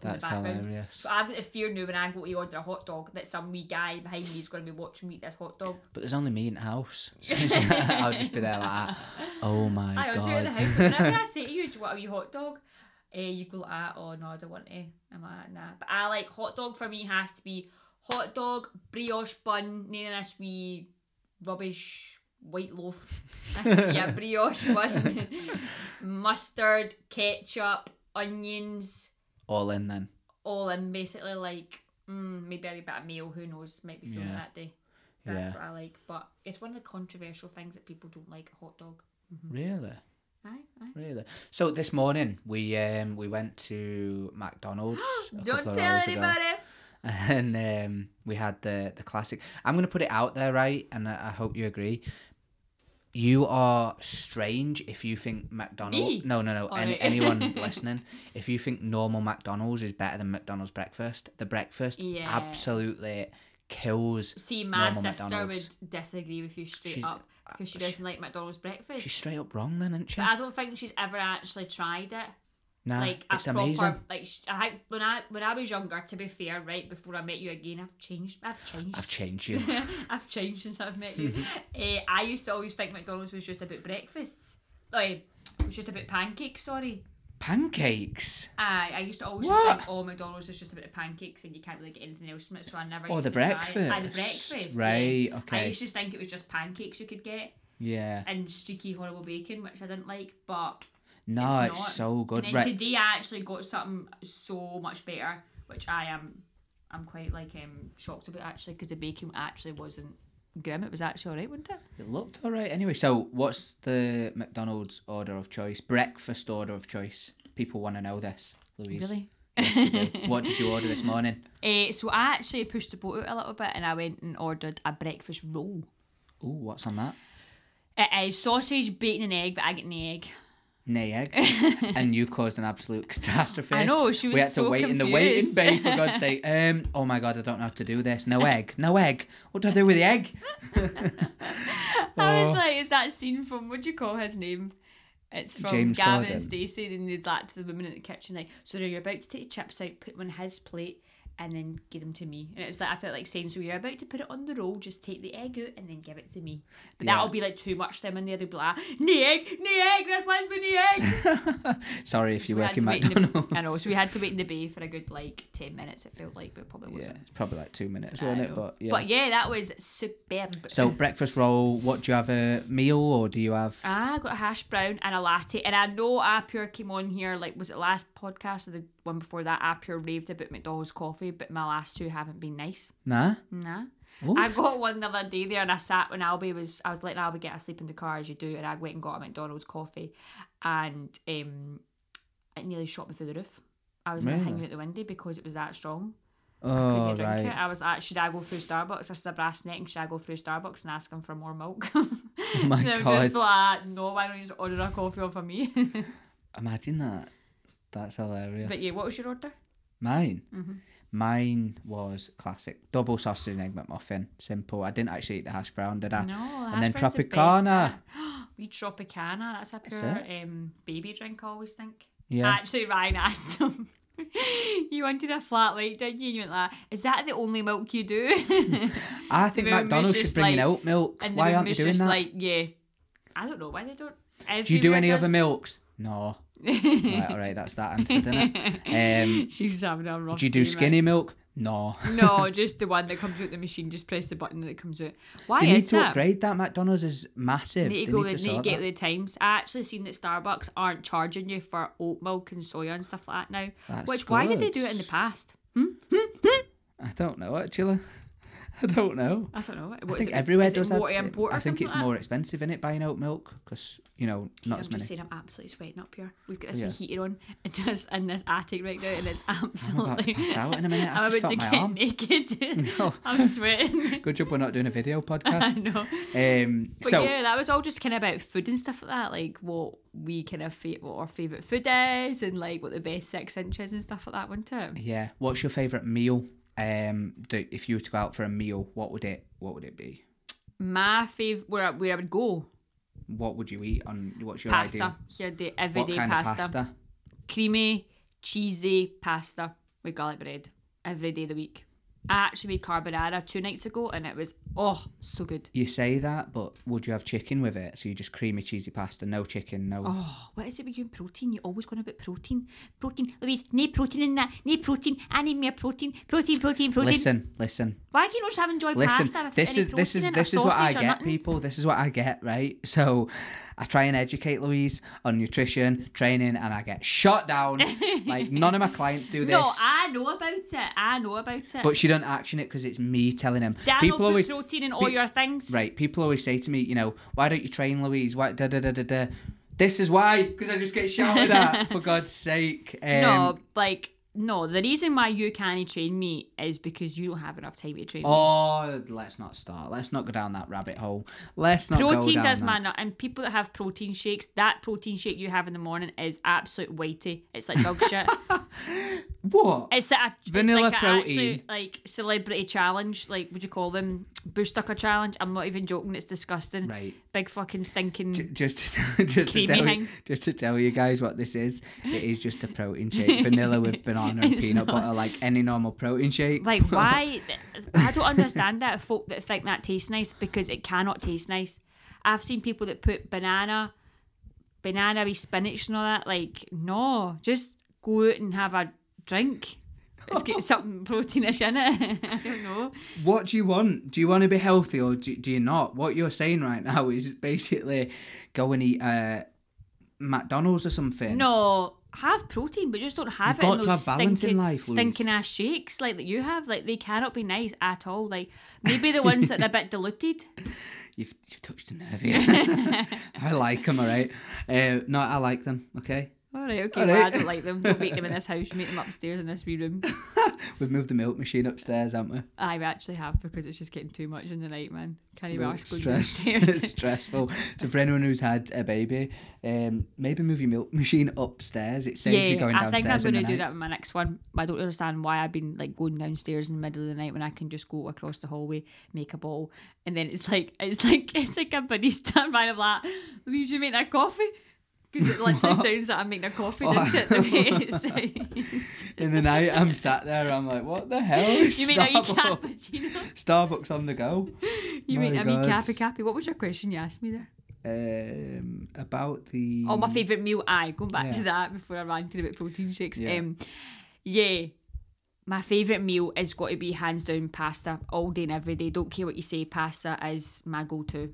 That's in the background. hilarious. So I've got the fear now when I go to order a hot dog that some wee guy behind me is going to be watching me eat this hot dog. But there's only me in the house. So *laughs* *laughs* I'll just be there like that. Oh my god. I do it in the house. Whenever I *laughs* say to you, do you want a wee hot dog? Eh, you go like that, oh no, I don't want to. I'm like, nah. But I like hot dog for me has to be hot dog, brioche bun, none of this wee rubbish white loaf. Has to be a brioche bun, *laughs* mustard, ketchup, onions, All in then. all in basically like mm, maybe a wee bit of mayo, who knows, might be feeling Yeah. that day. That's Yeah. what I like. But it's one of the controversial things that people don't like a hot dog. Really? Aye, aye. Really? So this morning we um we went to McDonald's. *gasps* Don't tell hours ago. anybody. *laughs* and um, we had the the classic. I'm gonna put it out there, right? And I, I hope you agree. You are strange if you think McDonald's. No, no, no. Oh, any, anyone *laughs* listening, if you think normal McDonald's is better than McDonald's breakfast, the breakfast Yeah. absolutely kills. See, my sister McDonald's. would disagree with you straight She's- up because she uh, she- doesn't like McDonald's breakfast. She's straight up wrong, then, isn't she? But I don't think she's ever actually tried it. Nah, like a it's proper, amazing. like I when I when I was younger, to be fair, right before I met you again, I've changed. I've changed. I've changed you. *laughs* I've changed since I've met you. uh, *laughs* I used to always think McDonald's was just about breakfasts. Like, it was just about pancakes. Sorry. Pancakes. I I used to always What? just think, oh, McDonald's is just about pancakes and you can't really get anything else from it. So I never. Oh, used the to try it. breakfast. Aye, the breakfast. yeah. Right. Okay. I used to think it was just pancakes you could get Yeah. and streaky horrible bacon, which I didn't like. But No, it's it's, so good. and then Right. today I actually got something so much better, which I am, I'm quite like um shocked about actually because the bacon actually wasn't grim. It was actually alright, wasn't it? It looked alright. Anyway, so what's the McDonald's order of choice? Breakfast order of choice. People want to know this, Louise. Really? Yes, *laughs* what did you order this morning? Uh, so I actually pushed the boat out a little bit and I went and ordered a breakfast roll. Oh, what's on that? It is sausage, bacon, and egg, but I get an egg. Nay egg. *laughs* and you caused an absolute catastrophe. I know, she was We had to so wait in the waiting bay for God's sake. *laughs* Um, oh my God, I don't know how to do this. No egg. No egg. What do I do with the egg? *laughs* I was Oh. like, is that scene from what do you call his name? It's from James Gavin Corden. and Stacey, and there's that to the woman in the kitchen, like, so you're about to take the chips out, put them on his plate, and then give them to me. And it's like I felt like saying, so you're about to put it on the roll, just take the egg out and then give it to me. But Yeah. that'll be like too much them, and the other blah, nay egg, nay egg, this one's for nay egg. *laughs* Sorry if you So we work in in the- McDonald's. I know, so we had to wait in the bay for a good like ten minutes. It felt like, but probably wasn't. it's probably like two minutes, I wasn't it? But yeah. But yeah, that was superb. So breakfast roll. What do you have a meal or do you have? I got a hash brown and a latte, and I know Apure came on here. Like, was it last podcast or the one before that? Apure raved about McDonald's coffee, but my last two haven't been nice. Nah. Nah. Oof. I got one the other day there, and I sat when Albie was. I was letting Albie get asleep in the car as you do, and I went and got a McDonald's coffee, and um, it nearly shot me through the roof. I was like, hanging out the window because it was that strong. Oh couldn't drink right. it. I was like, should I go through Starbucks? I said a brass neck, and should I go through Starbucks and ask them for more milk? *laughs* Oh my and they God. just like, no, why don't you just order a coffee off of me? *laughs* Imagine that. That's hilarious. but yeah, what was your order? Mine. Mhm. Mine was classic double sausage and egg McMuffin. Simple. I didn't actually eat the hash brown, did I? No, and then hash browns are best, Tropicana. we *gasps* Tropicana. That's a pure um, baby drink. I always think. Yeah. Actually, Ryan asked him. you wanted a flat white, didn't you? And you went like, "Is that the only milk you do?" *laughs* I think McDonald's should bring like- oat milk. and Why aren't they doing just that? like, "Yeah, I don't know why they don't." Do you do any other milks? No. Right, all right, that's that answer, didn't it? *laughs* Um, She's having a rough do you do skinny milk? No. No, *laughs* just the one that comes out the machine. Just press the button and it comes out. Why They need to that? upgrade that. McDonald's is massive. Need They to go. need to They need to get that. the times. I actually seen that Starbucks aren't charging you for oat milk and soya and stuff like that now. That's Which why did they do it in the past? *laughs* I don't know actually. *laughs* I don't know. I don't know. What I think it? everywhere does that. to import or I think it's like more expensive in it buying oat milk because you know not I'm as just many. saying I'm absolutely sweating up here. We've got this Yeah. wee heater on in this, in this attic right now and it's absolutely. *laughs* I'm about to absolutely pass out in a minute. *laughs* I I'm just about to get arm. naked. No. I'm sweating. Good job we're not doing a video podcast. I know. Um, But so yeah, that was all just kind of about food and stuff like that, like what we kind of fa- what our favourite food is and like what the best six inches and stuff like that, wasn't it? yeah, what's your favourite meal? Um, that if you were to go out for a meal, what would it what would it be? My favourite where I, where I would go What would you eat on? What's your pasta. ideal? Here, What everyday pasta. pasta? creamy, cheesy pasta with garlic bread every day of the week. I actually made carbonara two nights ago and it was oh so good. You say that, but would you have chicken with it? So you just creamy cheesy pasta, no chicken, no. Oh, what is it with you and protein? You always going about protein. Protein. Louise, need protein in that. Need protein. I need more protein. Protein, protein, protein. Listen, listen, Why can you not just have enjoy listen. pasta with This is this is protein in it, or this is what I get, nothing? people. This is what I get, right? So, I try and educate Louise on nutrition, training, and I get shot down. like none of my clients do *laughs* this. No, I know about it. I know about it. but she doesn't action it because it's me telling him. Daniel people put always protein in all pe- your things. right. People always say to me, you know, why don't you train Louise? Why da da da da da. This is why, because I just get shouted at. *laughs* For God's sake. Um, no, like no. The reason why you can't train me is because you don't have enough time to train me. Oh, let's not start. Let's not go down that rabbit hole. Let's not go Protein does that. matter, and people that have protein shakes, that protein shake you have in the morning is absolute weighty. It's like dog shit. *laughs* What? It's a, Vanilla it's like protein. Like celebrity challenge. Like, would you call them tucker challenge? I'm not even joking. It's disgusting. Right. Big fucking stinking. Just to, just to tell *laughs* you, just to tell you guys what this is. It is just a protein shake, vanilla with *laughs* banana and It's peanut not. butter, like any normal protein shake. Like, *laughs* why? I don't understand that folk that think that tastes nice because it cannot taste nice. I've seen people that put banana, banana with spinach and all that. Like, no, just go out and have a drink. Let's get something proteinish in it. *laughs* I don't know. What do you want? Do you want to be healthy or do, do you not? What you're saying right now *laughs* is basically go and eat uh, McDonald's or something. No, have protein, but just don't have You've it got in to those have balance in stinking, life, Louise. stinking ass shakes like that you have. Like they cannot be nice at all. Like maybe the ones that are a bit diluted. *laughs* You've, you've touched a nerve here. I like them, all right. Uh, no, I like them, okay? All right, okay. All Well, I don't like them. Don't make them in *laughs* this house. You make them upstairs in this wee room. *laughs* We've moved the milk machine upstairs, haven't we? I actually have because it's just getting too much in the night, man. Can't even Well, ask going *laughs* downstairs. it's stressful. So for anyone who's had a baby, um, maybe move your milk machine upstairs. It saves you going I think I'm going to do night. that with my next one. I don't understand why I've been like going downstairs in the middle of the night when I can just go across the hallway, make a bottle, and then it's like it's like it's like a barista and I'm like, "Will you make that coffee?" Because it literally sounds like I'm making a coffee, doesn't it? The way it sounds. In the night, I'm sat there. I'm like, what the hell? *laughs* You mean a wee Starbucks, cappuccino? Starbucks on the go. *laughs* You My mean God. cappy cappy? What was your question you asked me there? Um, about the. Oh, my favourite meal. Aye, going back to that before I ranted about protein shakes. Yeah. Um, yeah, my favourite meal has got to be hands down pasta all day and every day. Don't care what you say, pasta is my go to.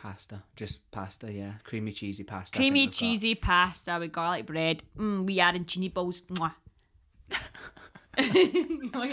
Pasta, just pasta. Yeah, creamy cheesy pasta. Creamy we've got. cheesy pasta with garlic bread. Mm, we balls. Mwah. Are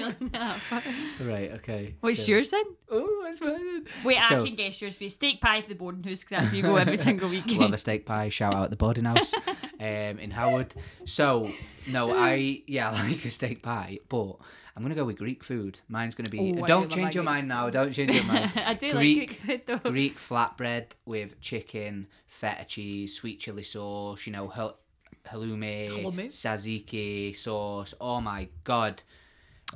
looking at that for? Right. Okay. What's so- yours then? Oh, that's fine. Wait, So- I can guess yours for you. Steak pie for the boarding house because that's where you go every *laughs* single week. Love a steak pie. Shout out the boarding house *laughs* um, in Howard. So no, I yeah, *laughs* I like a steak pie, but I'm gonna go with Greek food. Mine's gonna be. Oh, do don't change your Greek mind now. Don't change your mind. *laughs* I do Greek- like Greek food though. Greek flatbread with chicken, feta cheese, sweet chili sauce. You know, hal- halloumi, Halloumi. tzatziki sauce. Oh my god.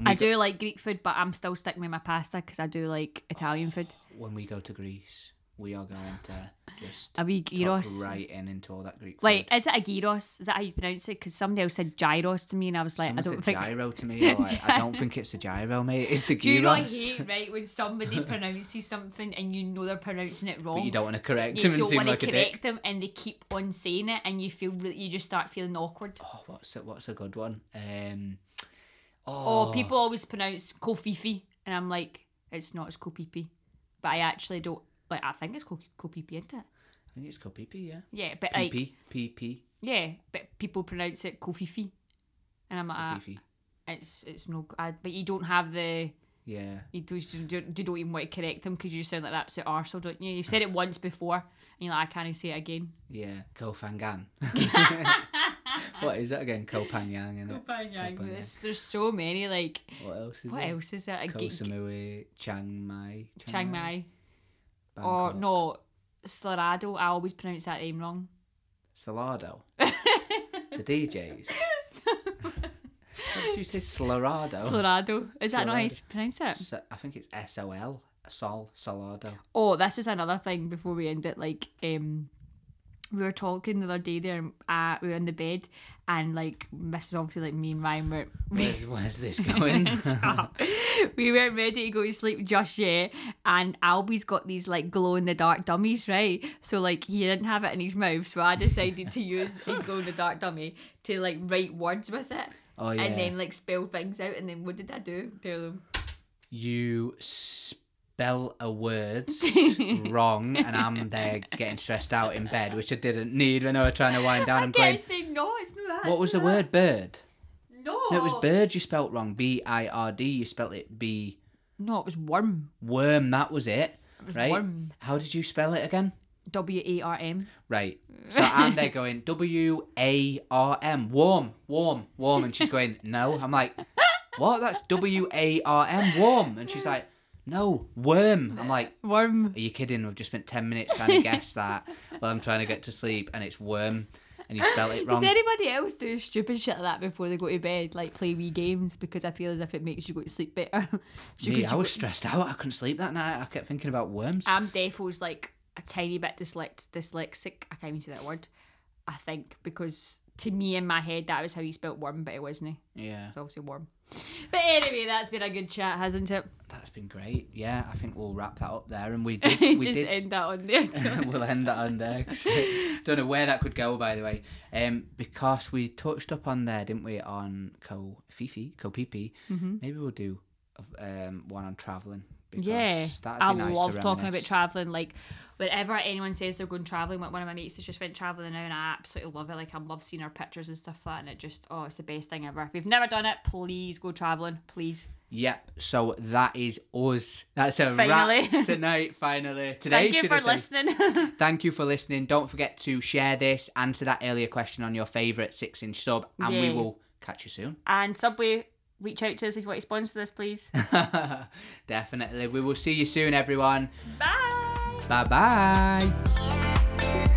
I do like Greek food, but I'm still sticking with my pasta because I do like Italian food. When we go to Greece, we are going to just A wee gyros. right in into all that Greek food. Like, is it a gyros? Is that how you pronounce it? Because somebody else said gyros to me, and I was like, Someone I don't think. gyro to me. *laughs* Like, I don't think it's a gyro, mate. It's a gyros. Do you not hate right when somebody *laughs* pronounces something and you know they're pronouncing it wrong? But you don't want to correct You him and don't want to correct them, and they keep on saying it, and you feel really, you just start feeling awkward. Oh, what's a, what's a good one? Um, Oh, oh, people always pronounce kofifi, and I'm like, it's not, it's kopipi. But I actually don't like. I think it's ko- kopipi, isn't it? I think it's called PP, yeah. Yeah, but like, PP, PP, yeah, but people pronounce it kofifi, and I'm like, ah, Fifi. it's it's no. I, but you don't have the. Yeah. You do, you don't you don't even want to correct them because you sound like an absolute arsehole, don't you? You've said it once before, and you're like, I can't say it again. Yeah. Kofangan. *laughs* what is that again? Kopanyang? Kopanyang. There's, there's so many, like, What else is what there? else is? A Koh Samui, Chiang Mai. Chiang Mai. Or no, Slarado. I always pronounce that name wrong. Solardo. *laughs* the DJs. *laughs* what did you say? Slarado. Slarado. Is that not how you pronounce it? S- I think it's S O L. Sol. Solardo. Oh, this is another thing before we end it. Like, um, we were talking the other day there. Uh, we were in the bed, and like this is obviously like me and Ryan were. *laughs* Where's, where's this going? *laughs* we weren't ready to go to sleep just yet, and Albie's got these like glow in the dark dummies, right? So like he didn't have it in his mouth, so I decided to use his *laughs* glow in the dark dummy to like write words with it, oh yeah. and then like spell things out. And then what did I do? Tell them. you spell a word *laughs* wrong, and I'm there getting stressed out in bed, which I didn't need when I was trying to wind down. I'm going. say no. It's not that. What was the word? Bird. No. No, it was bird. You spelt wrong. B I R D. You spelt it B. No, it was worm. Worm. That was it. It was Right. worm. How did you spell it again? W A R M. Right. So I'm there going W A R M. Warm, warm, warm, and she's going no. I'm like, what? That's W A R M. Warm, and she's like, no, worm. I'm like, Worm. are you kidding? We've just spent ten minutes trying to guess *laughs* that while I'm trying to get to sleep, and it's worm, and you spell it *laughs* wrong. Does anybody else do stupid shit like that before they go to bed, like play wee games? Because I feel as if it makes you go to sleep better. *laughs* Me, I was go- stressed out. I couldn't sleep that night. I kept thinking about worms. I'm defo's like a tiny bit dyslex- dyslexic. I can't even say that word. I think because to me in my head that was how you spelt worm, but it wasn't. Yeah, It's obviously worm. But anyway, that's been a good chat, hasn't it? That's been great. Yeah, I think we'll wrap that up there, and we *laughs* did. We Just did. end that on *laughs* there. *laughs* we'll end that on there. Don't know where that could go, by the way. Um, because we touched up on there, didn't we, on Ko Fifi, Ko Pipi. Mm-hmm. Maybe we'll do um one on traveling. Yeah, I nice love talking about traveling. Like, whenever anyone says they're going traveling, like one of my mates has just went traveling now, and I absolutely love it. Like, I love seeing her pictures and stuff like that, and it just, oh, it's the best thing ever. If you've never done it, please go traveling, please. Yep. So that is us. That's a Finally. wrap *laughs* tonight. Finally, today. Thank you for listening. *laughs* Thank you for listening. Don't forget to share this, answer that earlier question on your favourite six inch sub, and we will catch you soon. and Subway, reach out to us if you want to sponsor this, please. *laughs* Definitely. We will see you soon, everyone. Bye. Bye bye.